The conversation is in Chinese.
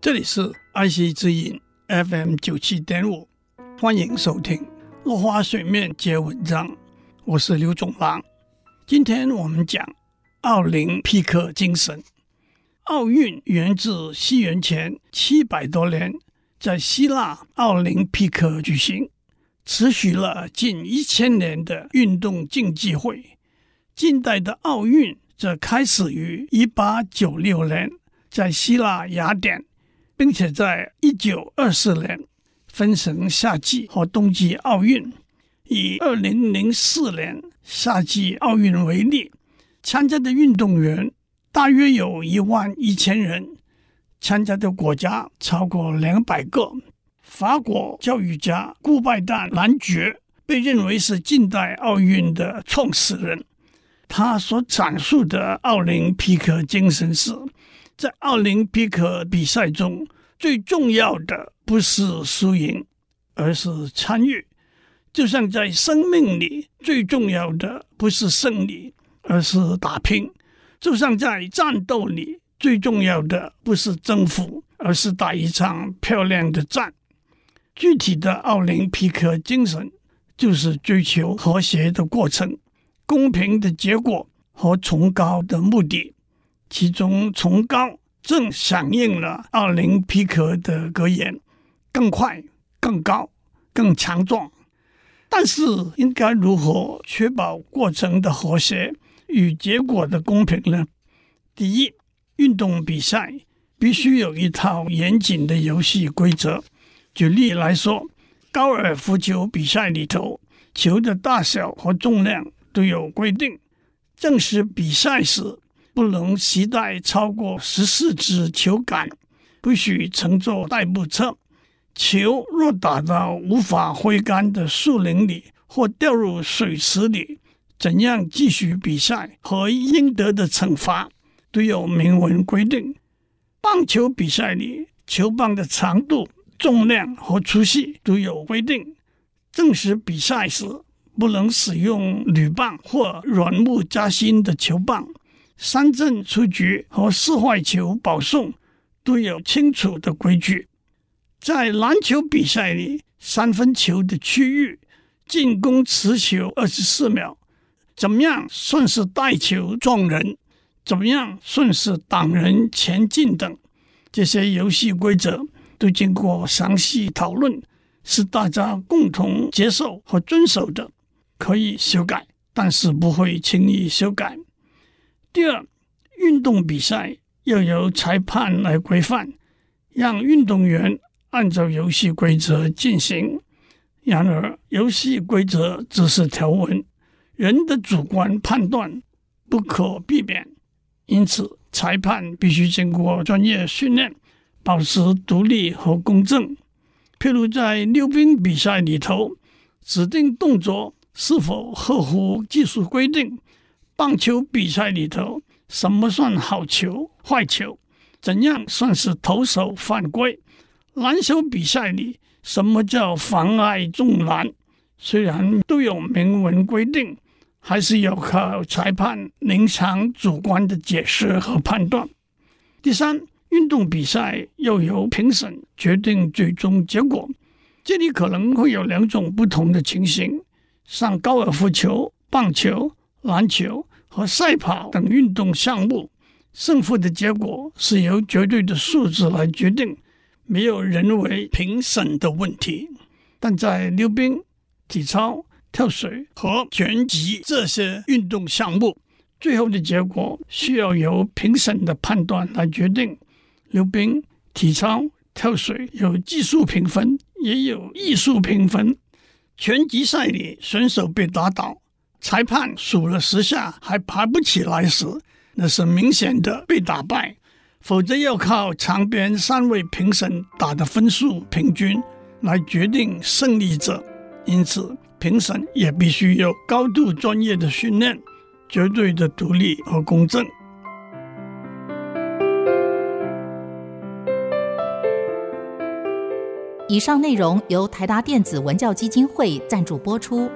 这里是爱惜之音 FM 九七点五，欢迎收听《落花水面皆文章》，我是刘总郎。今天我们讲奥林匹克精神。奥运源自西元前七百多年，在希腊奥林匹克举行，持续了近一千年的运动竞技会。近代的奥运则开始于一八九六年，在希腊雅典。并且在一九二四年分成夏季和冬季奥运。以二零零四年夏季奥运为例，参加的运动员大约有一万一千人，参加的国家超过两百个。法国教育家顾拜旦男爵被认为是近代奥运的创始人。他所阐述的奥林匹克精神是。在奥林匹克比赛中，最重要的不是输赢，而是参与；就像在生命里，最重要的不是胜利，而是打拼；就像在战斗里，最重要的不是征服，而是打一场漂亮的战。具体的奥林匹克精神，就是追求和谐的过程、公平的结果和崇高的目的。其中，崇高正响应了奥林匹克的格言：更快、更高、更强壮。但是，应该如何确保过程的和谐与结果的公平呢？第一，运动比赛必须有一套严谨的游戏规则。举例来说，高尔夫球比赛里头，球的大小和重量都有规定。正式比赛时，不能携带超过十四支球杆，不许乘坐代步车。球若打到无法挥杆的树林里或掉入水池里，怎样继续比赛和应得的惩罚都有明文规定。棒球比赛里，球棒的长度、重量和粗细都有规定。正式比赛时，不能使用铝棒或软木夹心的球棒。三振出局和四坏球保送都有清楚的规矩。在篮球比赛里，三分球的区域进攻持球二十四秒，怎么样算是带球撞人？怎么样算是挡人前进等？这些游戏规则都经过详细讨论，是大家共同接受和遵守的。可以修改，但是不会轻易修改。第二，运动比赛要由裁判来规范，让运动员按照游戏规则进行。然而，游戏规则只是条文，人的主观判断不可避免，因此裁判必须经过专业训练，保持独立和公正。譬如在溜冰比赛里头，指定动作是否合乎技术规定？棒球比赛里头，什么算好球、坏球？怎样算是投手犯规？篮球比赛里，什么叫妨碍中篮？虽然都有明文规定，还是要靠裁判临场主观的解释和判断。第三，运动比赛要由评审决定最终结果，这里可能会有两种不同的情形：像高尔夫球、棒球。篮球和赛跑等运动项目，胜负的结果是由绝对的数字来决定，没有人为评审的问题。但在溜冰、体操、跳水和拳击这些运动项目，最后的结果需要由评审的判断来决定。溜冰、体操、跳水有技术评分，也有艺术评分。拳击赛里，选手被打倒。裁判数了十下还爬不起来时，那是明显的被打败；否则要靠场边三位评审打的分数平均来决定胜利者。因此，评审也必须有高度专业的训练，绝对的独立和公正。以上内容由台达电子文教基金会赞助播出。